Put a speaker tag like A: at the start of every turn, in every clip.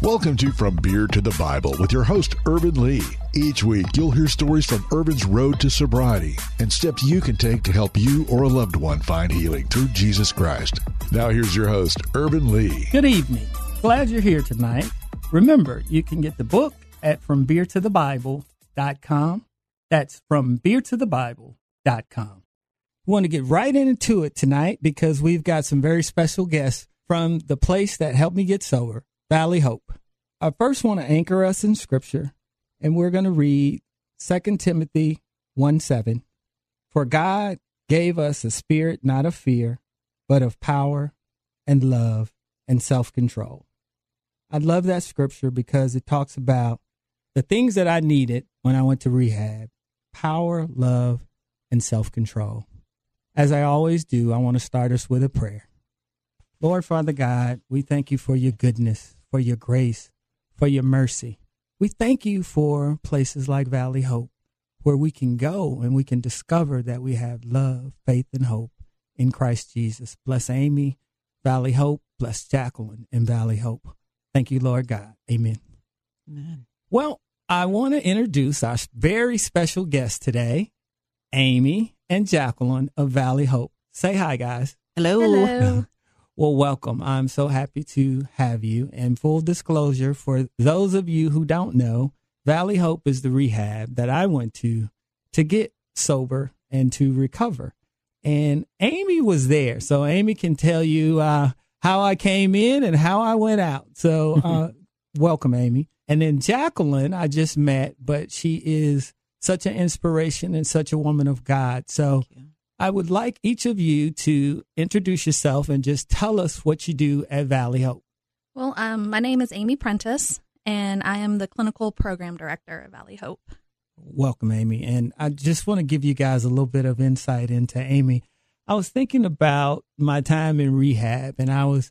A: Welcome to From Beer to the Bible with your host, Ervin Lee. Each week, you'll hear stories from Ervin's road to sobriety and steps you can take to help you or a loved one find healing through Jesus Christ. Now, here's your host, Ervin Lee.
B: Good evening. Glad you're here tonight. Remember, you can get the book at FromBeerToTheBible.com. That's FromBeerToTheBible.com. We want to get right into it tonight because we've got some very special guests from the place that helped me get sober Valley Hope. I first want to anchor us in scripture, and we're going to read 2 Timothy 1 7. For God gave us a spirit not of fear, but of power and love and self control. I love that scripture because it talks about the things that I needed when I went to rehab power, love, and self control. As I always do, I want to start us with a prayer. Lord Father God, we thank you for your goodness for your grace, for your mercy. We thank you for places like Valley Hope, where we can go and we can discover that we have love, faith, and hope in Christ Jesus. Bless Amy, Valley Hope. Bless Jacqueline in Valley Hope. Thank you, Lord God. Amen.
C: Amen.
B: Well, I want to introduce our very special guests today, Amy and Jacqueline of Valley Hope. Say hi, guys.
C: Hello.
D: Hello.
B: Well, welcome. I'm so happy to have you. And full disclosure for those of you who don't know, Valley Hope is the rehab that I went to to get sober and to recover. And Amy was there. So Amy can tell you uh, how I came in and how I went out. So uh, welcome, Amy. And then Jacqueline, I just met, but she is such an inspiration and such a woman of God. So I would like each of you to introduce yourself and just tell us what you do at Valley Hope.
D: Well, um, my name is Amy Prentice, and I am the clinical program director at Valley Hope.
B: Welcome, Amy. And I just want to give you guys a little bit of insight into Amy. I was thinking about my time in rehab, and I was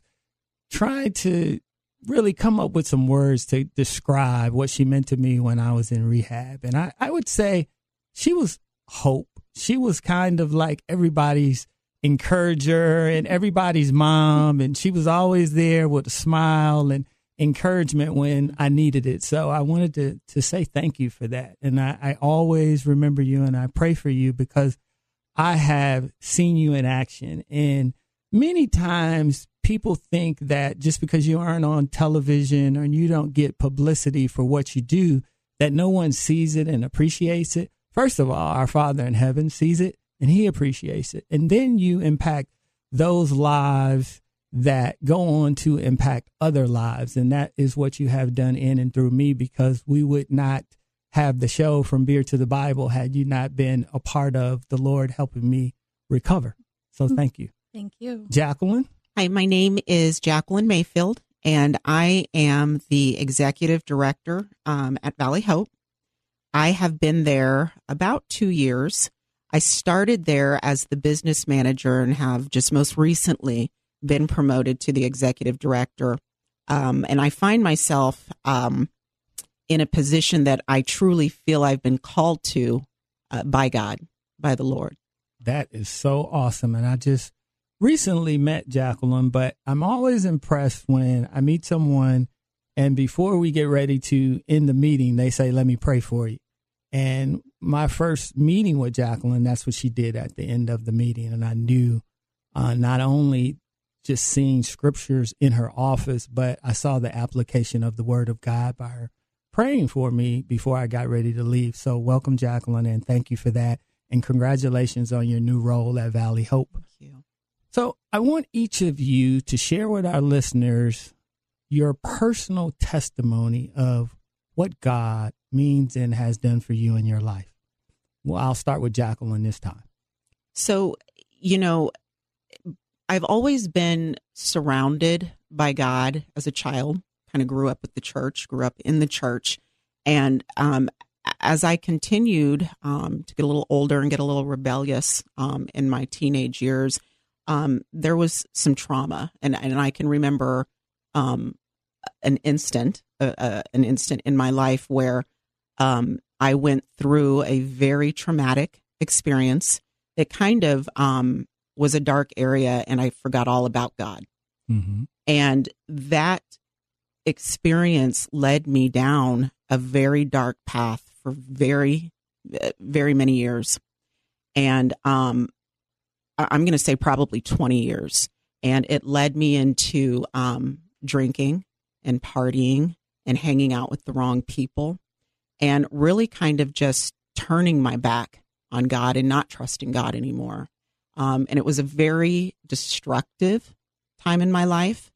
B: trying to really come up with some words to describe what she meant to me when I was in rehab. And I, I would say she was hope she was kind of like everybody's encourager and everybody's mom. And she was always there with a smile and encouragement when I needed it. So I wanted to, to say thank you for that. And I, I always remember you and I pray for you because I have seen you in action. And many times people think that just because you aren't on television or you don't get publicity for what you do, that no one sees it and appreciates it. First of all, our Father in heaven sees it and he appreciates it. And then you impact those lives that go on to impact other lives. And that is what you have done in and through me because we would not have the show from beer to the Bible had you not been a part of the Lord helping me recover. So
D: Mm-hmm.
B: thank you.
D: Thank you.
B: Jacqueline?
C: Hi, my name is Jacqueline Mayfield, and I am the executive director um, at Valley Hope. I have been there about two years. I started there as the business manager and have just most recently been promoted to the executive director. Um, and I find myself um, in a position that I truly feel I've been called to uh, by God, by the Lord.
B: That is so awesome. And I just recently met Jacqueline, but I'm always impressed when I meet someone and before we get ready to end the meeting, they say, Let me pray for you. And my first meeting with Jacqueline, that's what she did at the end of the meeting. And I knew uh, not only just seeing scriptures in her office, but I saw the application of the word of God by her praying for me before I got ready to leave. So, welcome, Jacqueline, and thank you for that. And congratulations on your new role at Valley Hope.
C: Thank you.
B: So, I want each of you to share with our listeners your personal testimony of what God means and has done for you in your life. Well, I'll start with Jacqueline this time.
C: So, you know, I've always been surrounded by God as a child. Kind of grew up with the church, grew up in the church, and um, as I continued um, to get a little older and get a little rebellious um, in my teenage years, um, there was some trauma, and and I can remember um, an instant, uh, uh, an instant in my life where um, I went through a very traumatic experience that kind of um, was a dark area, and I forgot all about God.
B: Mm-hmm.
C: And that experience led me down a very dark path for very, uh, very many years. And um, I'm going to say probably 20 years. And it led me into um, drinking and partying and hanging out with the wrong people and really kind of just turning my back on God and not trusting God anymore. Um, and it was a very destructive time in my life,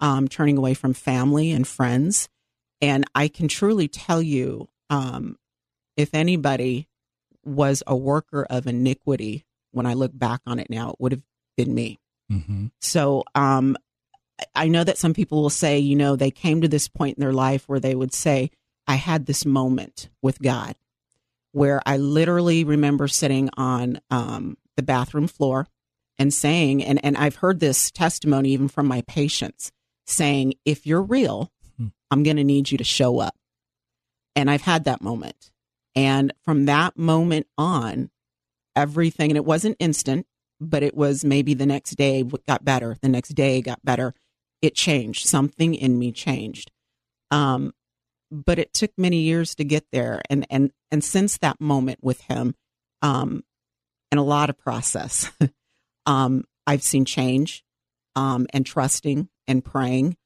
C: um, turning away from family and friends. And I can truly tell you um, if anybody was a worker of iniquity, when I look back on it now, it would have been me.
B: Mm-hmm.
C: So um, I know that some people will say, you know, they came to this point in their life where they would say, I had this moment with God where I literally remember sitting on um, the bathroom floor and saying, and, and I've heard this testimony even from my patients saying, if you're real,
B: Hmm.
C: I'm going to need you to show up. And I've had that moment. And from that moment on, everything, and it wasn't instant, but it was maybe the next day got better. The next day got better. It changed. Something in me changed. Um, but it took many years to get there. And, and, and since that moment with him, um, and a lot of process, um, I've seen change, um, and trusting and praying.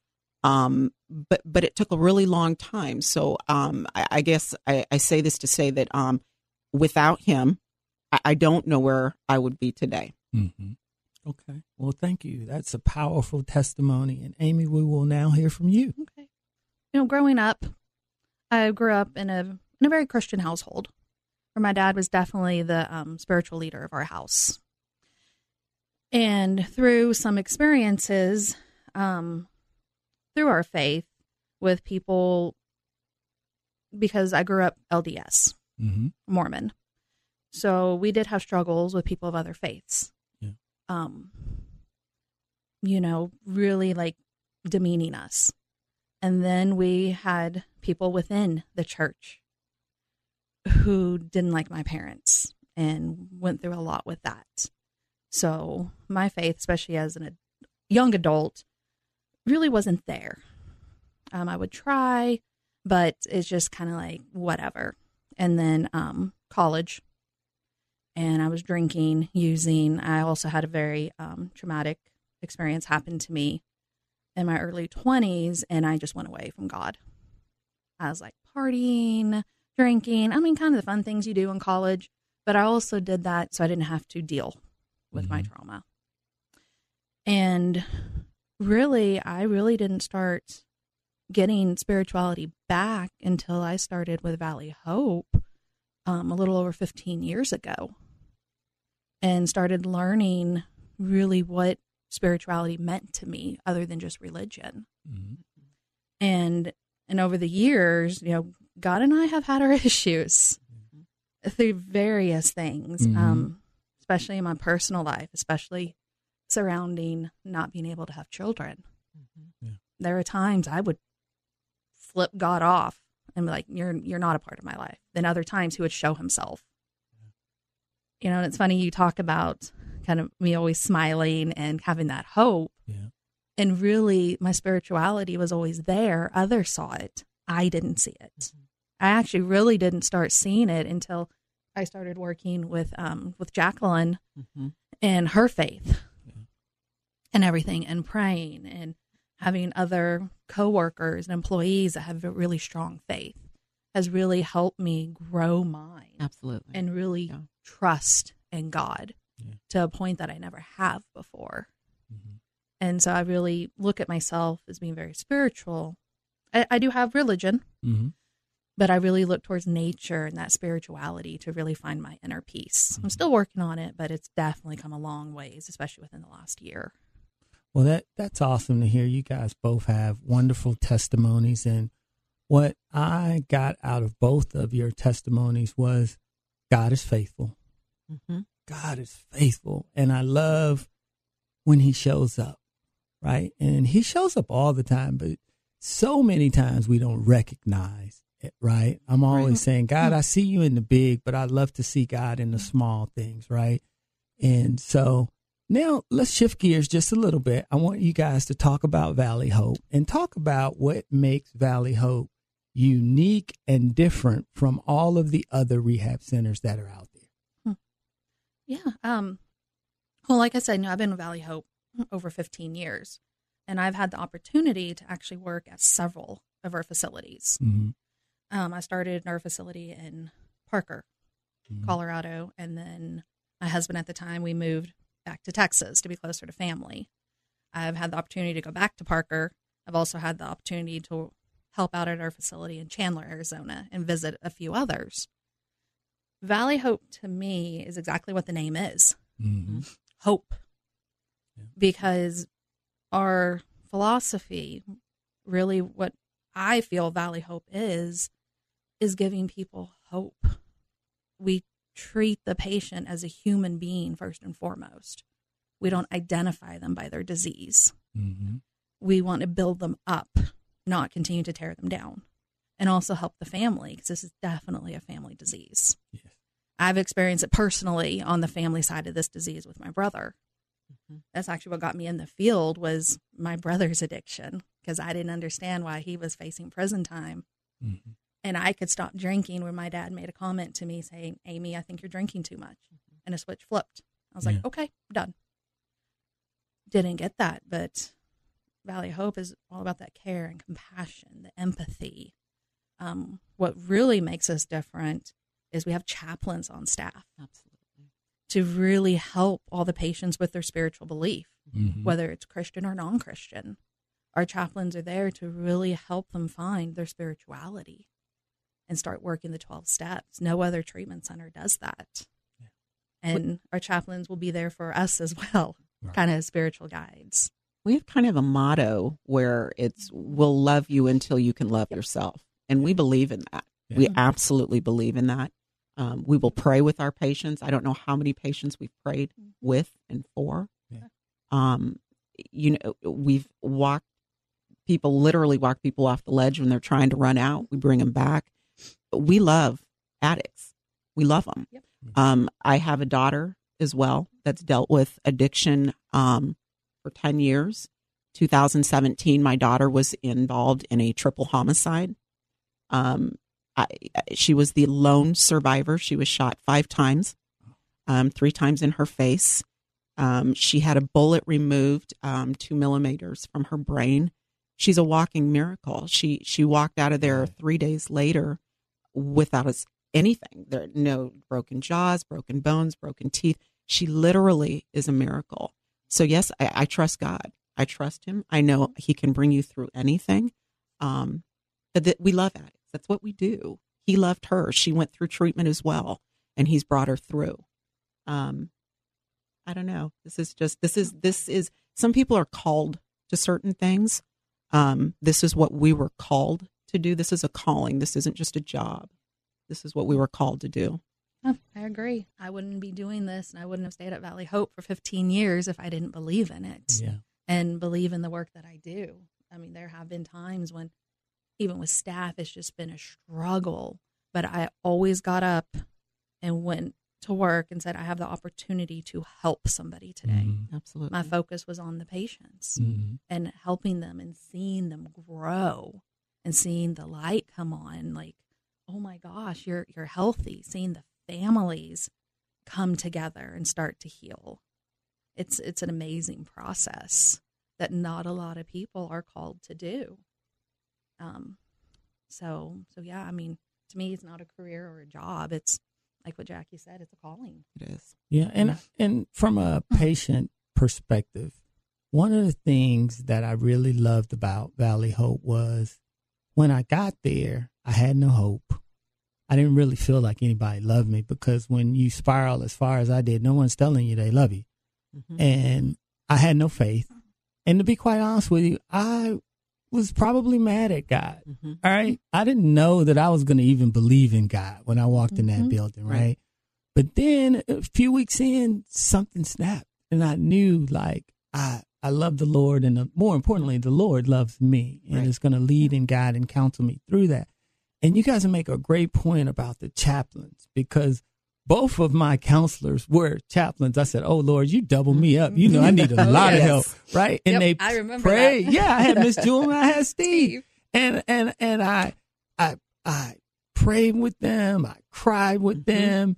C: Um, but, but it took a really long time. So, um, I, I guess I, I say this to say that, um, without him, I, I don't know where I would be today.
B: Mm-hmm. Okay. Well, thank you. That's a powerful testimony. And Amy, we will now hear from you.
D: Okay. You know, growing up, I grew up in a in a very Christian household, where my dad was definitely the um, spiritual leader of our house. And through some experiences, um, through our faith with people, because I grew up LDS
B: Mm-hmm.
D: Mormon, so we did have struggles with people of other faiths. Um, you know, really like demeaning us. And then we had people within the church who didn't like my parents and went through a lot with that. So my faith, especially as a young adult, really wasn't there. Um, I would try, but it's just kind of like whatever. And then um, college, and I was drinking, using. I also had a very um, traumatic experience happen to me in my early 20s, and I just went away from God. I was like partying, drinking. I mean, kind of the fun things you do in college, but I also did that so I didn't have to deal with my
B: Mhm.
D: trauma. And really, I really didn't start getting spirituality back until I started with Valley Hope um, a little over 15 years ago and started learning really what spirituality meant to me other than just religion.
B: Mm-hmm.
D: And and over the years, you know, God and I have had our issues through various things,
B: Mhm.
D: um, especially in my personal life, especially surrounding not being able to have children.
B: Yeah.
D: There are times I would flip God off and be like, "You're you're not a part of my life." Then other times He would show Himself. You know, and it's funny you talk about kind of me always smiling and having that hope
B: Yeah.
D: and really my spirituality was always there others saw it i didn't see it i actually really didn't start seeing it until i started working with um with jacqueline
C: Mm-hmm.
D: and her faith
B: Yeah.
D: and everything and praying and having other coworkers and employees that have a really strong faith has really helped me grow mine
C: Absolutely.
D: and really
C: Yeah.
D: trust in god
B: Yeah.
D: to a point that i never have before
B: Mm-hmm.
D: and so I really look at myself as being very spiritual. I, I do have religion,
B: Mm-hmm.
D: but I really look towards nature and that spirituality to really find my inner peace. I'm
B: Mhm.
D: still working on it, but it's definitely come a long ways, especially within the last year.
B: Well, that that's awesome to hear. You guys both have wonderful testimonies, and what I got out of both of your testimonies was God is faithful.
C: Mm-hmm.
B: God is faithful, and I love when He shows up, right? And He shows up all the time, but so many times we don't recognize it, right? I'm always
C: Right.
B: saying, God, I see you in the big, but I love to see God in the small things, right? And so Now, let's shift gears just a little bit. I want you guys to talk about Valley Hope and talk about what makes Valley Hope unique and different from all of the other rehab centers that are out there.
D: Yeah. Um, well, like I said, you know, I've been with Valley Hope over 15 years, and I've had the opportunity to actually work at several of our facilities.
B: Mm-hmm.
D: Um, I started in our facility in Parker,
B: Mhm.
D: Colorado, and then my husband at the time we moved back to Texas to be closer to family. I've had the opportunity to go back to Parker. I've also had the opportunity to help out at our facility in Chandler, Arizona, and visit a few others. Valley Hope to me is exactly what the name is
B: Mm-hmm.
D: hope
B: Yeah.
D: because our philosophy really what i feel valley hope is is giving people hope we treat the patient as a human being first and foremost we don't identify them by their disease
B: Mm-hmm.
D: we want to build them up not continue to tear them down and also help the family because this is definitely a family disease
B: Yes.
D: I've experienced it personally on the family side of this disease with my brother.
C: Mhm.
D: That's actually what got me in the field was my brother's addiction because I didn't understand why he was facing prison time.
B: Mm-hmm.
D: And I could stop drinking when my dad made a comment to me saying, Amy, I think you're drinking too much. And a switch flipped. I was
B: Yeah.
D: like, okay, done. Didn't get that, but Valley Hope is all about that care and compassion, the empathy. Um, what really makes us different is we have chaplains on staff
C: Absolutely.
D: to really help all the patients with their spiritual belief,
B: Mm-hmm.
D: whether it's Christian or non Christian. Our chaplains are there to really help them find their spirituality and start working the 12 steps. No other treatment center does that.
B: Yeah.
D: And our chaplains will be there for us as well,
B: Right.
D: kind of spiritual guides.
C: We have kind of a motto where it's we'll love you until you can love yourself. And we believe in that.
B: Yeah.
C: We absolutely believe in that. Um, we will pray with our patients. I don't know how many patients we've prayed with and for.
B: Yeah.
C: Um, you know, we've walked people literally walk people off the ledge when they're trying to run out. We bring them back. We love addicts. We love them.
D: Yep.
C: Um, I have a daughter as well that's dealt with addiction um, for 10 years. 2017, my daughter was involved in a triple homicide. Um, I, she was the lone survivor. She was shot five times, um, three times in her face. Um, she had a bullet removed, um, two millimeters from her brain. She's a walking miracle. She she walked out of there three days later without us anything. There no broken jaws, broken bones, broken teeth. She literally is a miracle. So yes, I, I trust God. I trust Him. I know He can bring you through anything. Um, but that we love addicts. That's what we do. He loved her. She went through treatment as well, and He's brought her through. Um, I don't know. This is just this is this is. Some people are called to certain things. Um, this is what we were called to do. This is a calling. This isn't just a job. This is what we were called to do.
D: Oh, I agree. I wouldn't be doing this and I wouldn't have stayed at Valley Hope for 15 years if I didn't believe in it.
B: Yeah.
D: and believe in the work that I do. I mean, there have been times when, even with staff, it's just been a struggle. But I always got up and went to work and said, I have the opportunity to help somebody today.
B: Mhm.
C: Absolutely.
D: My focus was on the patients
B: Mhm.
D: and helping them and seeing them grow and seeing the light come on. Like, oh my gosh, you're you're healthy. Seeing the families come together and start to heal. It's it's an amazing process that not a lot of people are called to do. Um, so so yeah, I mean, to me, it's not a career or a job. It's like what Jackie said. It's a calling.
C: it is.
B: Yeah, and and from a patient perspective, one of the things that I really loved about Valley Hope was when I got there, I had no hope. I didn't really feel like anybody loved me because when you spiral as far as I did, no one's telling you they love you.
C: Mhm.
B: And I had no faith. And to be quite honest with you, I was probably mad at God.
C: Mhm.
B: All right. I didn't know that I was going to even believe in God when I walked in that
D: Mhm.
B: building, right?
C: Right.
B: But then a few weeks in, something snapped, and I knew like I I love the Lord, and the, more importantly, the Lord loves me, and
C: Right.
B: is going to lead and guide and counsel me through that. And you guys make a great point about the chaplains because both of my counselors were chaplains. I said, "Oh Lord, you double me up. You know, I need a
D: Oh,
B: lot of help, right?" And
D: Yep,
B: they
D: I remember
B: prayed.
D: that.
B: Yeah, I had Miss Jewel and I had Steve, and and and I I I prayed with them. I cried with
C: Mhm.
B: them,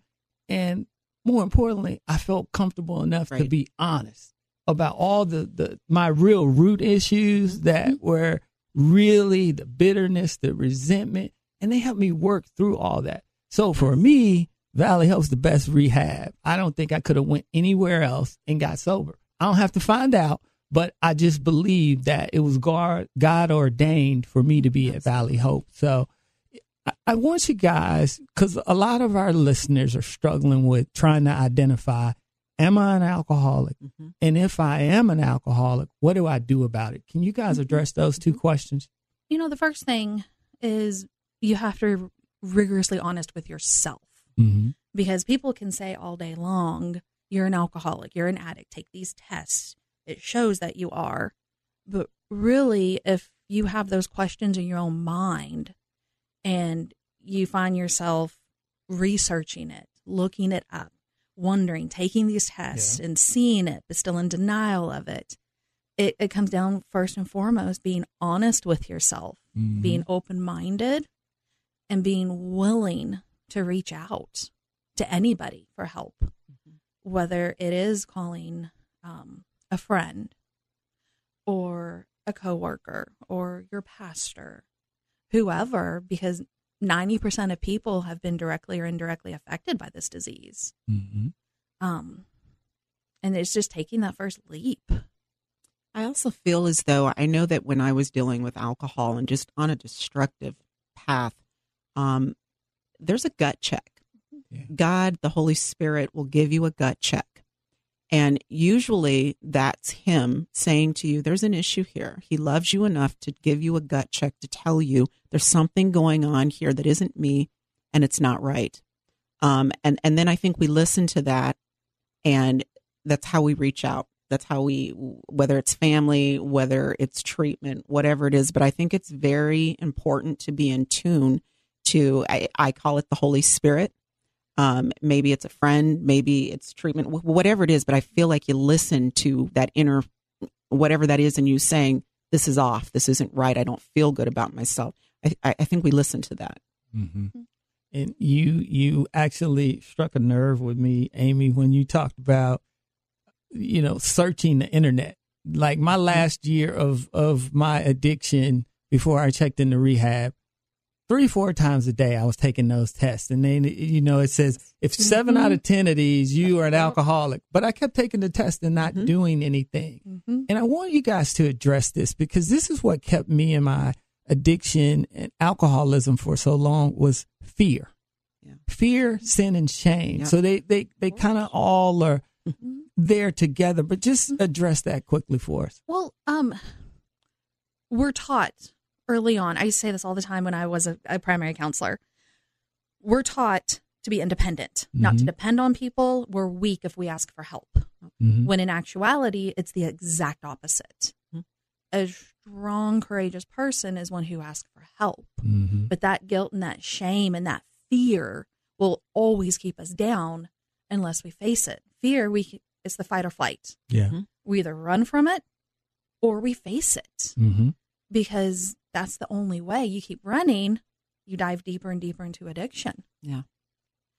B: and more importantly, I felt comfortable enough to be honest about all the the my real root issues that were really the bitterness, the resentment, and they helped me work through all that. So for me, Valley Hope's the best rehab. I don't think I could have went anywhere else and got sober. I don't have to find out, but I just believe that it was God, God ordained for me to be at Valley Hope. So I, I want you guys, because a lot of our listeners are struggling with trying to identify, am I an alcoholic?
C: Mhm.
B: And if I am an alcoholic, what do I do about it? Can you guys address those two questions?
D: You know, the first thing is you have to be rigorously honest with yourself
B: Mm-hmm.
D: because people can say all day long, you're an alcoholic, you're an addict, take these tests. It shows that you are. But really, if you have those questions in your own mind and you find yourself researching it, looking it up, wondering, taking these tests and seeing it, but still in denial of it, it, it comes down first and foremost being honest with yourself,
B: Mm-hmm.
D: being open minded, and being willing to reach out to anybody for help, whether it is calling um, a friend or a coworker or your pastor, whoever, because 90% of people have been directly or indirectly affected by this disease.
B: Mm-hmm.
D: Um, and it's just taking that first leap.
C: I also feel as though I know that when I was dealing with alcohol and just on a destructive path, um, there's a gut check.
B: Yeah.
C: God, the Holy Spirit, will give you a gut check. And usually that's Him saying to you, There's an issue here. He loves you enough to give you a gut check to tell you there's something going on here that isn't me and it's not right. Um, and, and then I think we listen to that and that's how we reach out. That's how we, whether it's family, whether it's treatment, whatever it is. But I think it's very important to be in tune to, I, I call it the Holy Spirit. Um, maybe it's a friend, maybe it's treatment, whatever it is. But I feel like you listen to that inner, whatever that is, and you saying, this is off, this isn't right, I don't feel good about myself. I, I I think we listen to that.
B: Mm-hmm. And you you actually struck a nerve with me, Amy, when you talked about you know searching the internet. Like my last year of of my addiction before I checked into rehab, three four times a day I was taking those tests, and then you know it says if 7
D: Mhm.
B: out of ten of these you are an alcoholic, but I kept taking the test and not
C: Mhm.
B: doing anything.
D: Mm-hmm.
B: And I want you guys to address this because this is what kept me in my addiction and alcoholism for so long was fear.
C: Yeah.
B: Fear, sin, and shame.
C: Yeah.
B: So they they, they kind of all are
D: Mm-hmm.
B: there together. But just address that quickly for us.
D: Well, um, we're taught early on. I say this all the time when I was a, a primary counselor. We're taught to be independent, not to
B: Mhm.
D: depend on people. We're weak if we ask for help.
B: Mhm.
D: When in actuality, it's the exact opposite.
C: Mhm.
D: A strong, courageous person is one who asks for help.
B: Mhm.
D: But that guilt and that shame and that fear will always keep us down unless we face it. Fear, we it's the fight or flight.
B: Yeah.
D: We either run from it or we face it
B: Mm-hmm.
D: because that's the only way. You keep running, you dive deeper and deeper into addiction.
C: Yeah.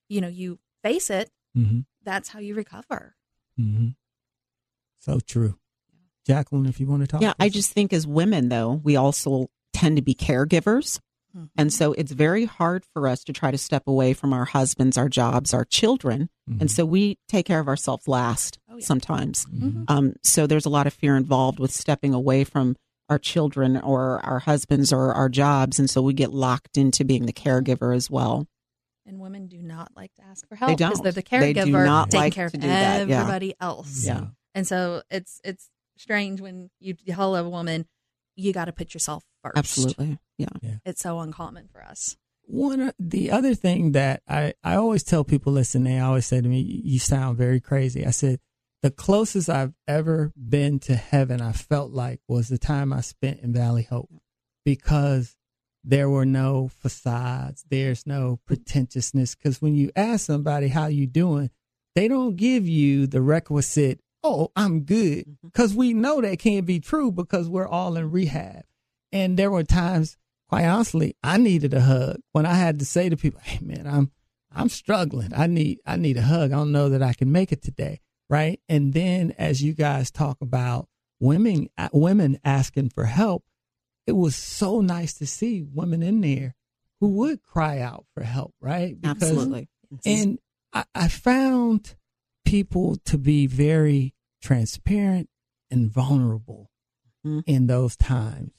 D: You know, you face it,
B: Mm-hmm.
D: that's how you recover.
B: Mm-hmm. So true. Jacqueline, if you want to talk.
C: Yeah, I
B: us.
C: just think as women, though, we also tend to be caregivers.
D: Mm-hmm.
C: And so it's very hard for us to try to step away from our husbands, our jobs, our children. And so we take care of ourselves last
D: Oh, yeah.
C: sometimes.
B: Mhm.
C: Um, so there's a lot of fear involved with stepping away from our children or our husbands or our jobs. And so we get locked into being the caregiver as well.
D: And women do not like to ask for help
C: don't.
D: because they're the
C: They do
D: caregiver
C: not
D: taking
C: like
D: care of
C: to do that, yeah.
D: everybody else.
C: Yeah.
D: And so it's it's strange when you tell a woman you got to put yourself first.
C: Absolutely. Yeah.
D: It's so uncommon for us.
B: One the other thing that I, I always tell people, listen, they always say to me, "You sound very crazy." I said, the closest I've ever been to heaven, I felt like was the time I spent in Valley Hope, because there were no facades. There's no pretentiousness. Because when you ask somebody how you doing, they don't give you the requisite, oh, I'm good. Mm-hmm. Because we know that can't be true because we're all in rehab. And there were times, quite honestly, I needed a hug when I had to say to people, hey man, I'm I'm struggling. I need I need a hug. I don't know that I can make it today. Right. And then as you guys talk about women women asking for help, it was so nice to see women in there who would cry out for help, right?
C: Because, Absolutely.
B: And I, I found people to be very transparent and vulnerable mm-hmm. in those times.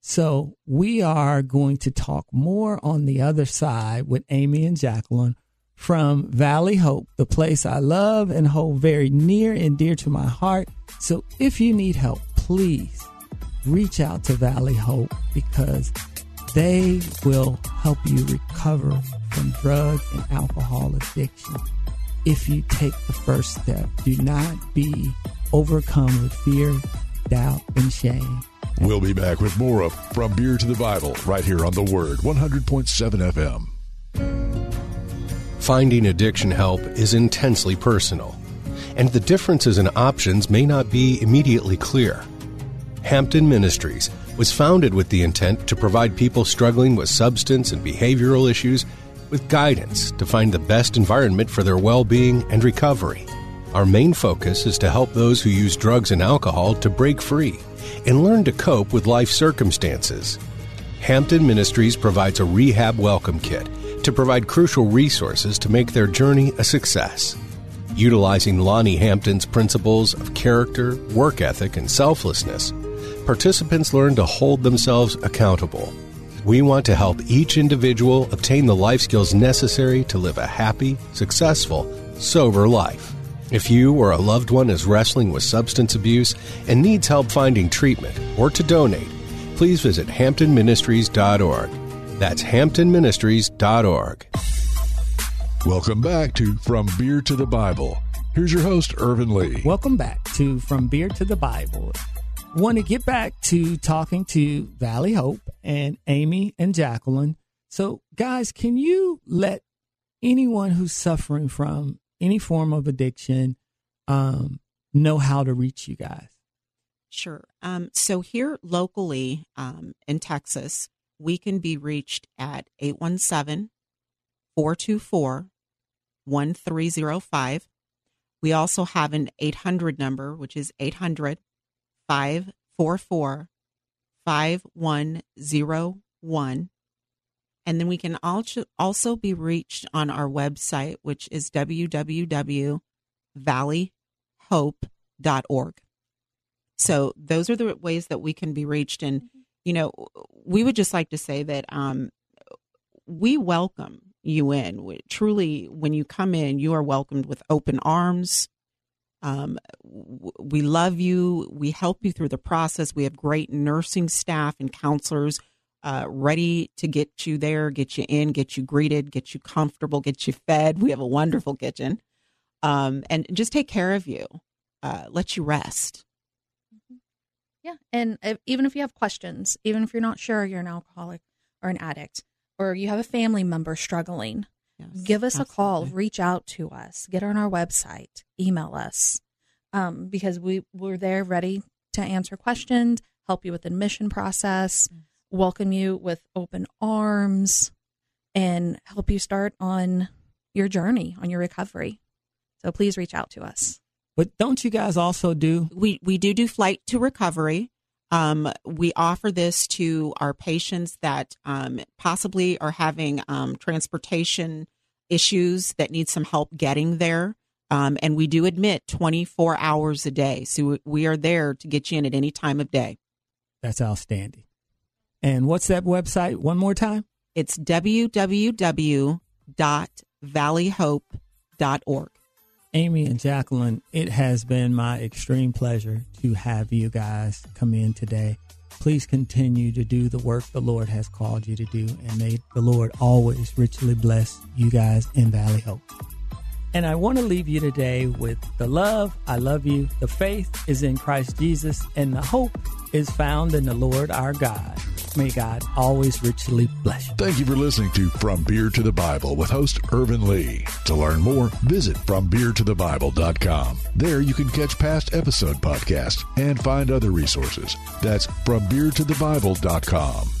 B: So we are going to talk more on the other side with Amy and Jacqueline from Valley Hope, the place I love and hold very near and dear to my heart. So if you need help, please reach out to Valley Hope because they will help you recover from drug and alcohol addiction if you take the first step. Do not be overcome with fear, doubt, and shame.
A: We'll be back with more of From Beer to the Bible right here on The Word 100.7 FM.
E: Finding addiction help is intensely personal, and the differences in options may not be immediately clear. Hampton Ministries was founded with the intent to provide people struggling with substance and behavioral issues with guidance to find the best environment for their well being and recovery. Our main focus is to help those who use drugs and alcohol to break free and learn to cope with life circumstances. Hampton Ministries provides a rehab welcome kit to provide crucial resources to make their journey a success. Utilizing Lonnie Hampton's principles of character, work ethic, and selflessness, participants learn to hold themselves accountable. We want to help each individual obtain the life skills necessary to live a happy, successful, sober life. If you or a loved one is wrestling with substance abuse and needs help finding treatment or to donate, please visit hamptonministries.org. That's hamptonministries.org.
A: Welcome back to From Beer to the Bible. Here's your host, Ervin Lee.
B: Welcome back to From Beer to the Bible. Want to get back to talking to Valley Hope and Amy and Jacqueline. So, guys, can you let anyone who's suffering from any form of addiction um, know how to reach you guys?
C: Sure. Um, so here locally um, in Texas, we can be reached at 817 424 1305. We also have an 800 number, which is 800 544 5101. And then we can also be reached on our website, which is www.valleyhope.org. So those are the ways that we can be reached. And, you know, we would just like to say that um, we welcome you in. We, truly, when you come in, you are welcomed with open arms. Um, we love you. We help you through the process. We have great nursing staff and counselors uh, ready to get you there, get you in, get you greeted, get you comfortable, get you fed. We have a wonderful kitchen, um, and just take care of you, uh, let you rest.
D: Yeah, and if, even if you have questions, even if you're not sure you're an alcoholic or an addict, or you have a family member struggling, yes, give us absolutely. a call, reach out to us, get on our website, email us, um, because we we're there ready to answer questions, help you with the admission process. Welcome you with open arms and help you start on your journey, on your recovery. So please reach out to us.
B: But don't you guys also do?
C: We we do do flight to recovery. Um, we offer this to our patients that um, possibly are having um, transportation issues that need some help getting there. Um, and we do admit 24 hours a day. So we are there to get you in at any time of day.
B: That's outstanding. And what's that website one more time?
C: It's www.valleyhope.org.
B: Amy and Jacqueline, it has been my extreme pleasure to have you guys come in today. Please continue to do the work the Lord has called you to do, and may the Lord always richly bless you guys in Valley Hope. And I want to leave you today with the love, I love you, the faith is in Christ Jesus, and the hope is found in the Lord our God. May God always richly bless you.
A: Thank you for listening to From Beer to the Bible with host Ervin Lee. To learn more, visit FromBeerToTheBible.com. There you can catch past episode podcasts and find other resources. That's FromBeerToTheBible.com.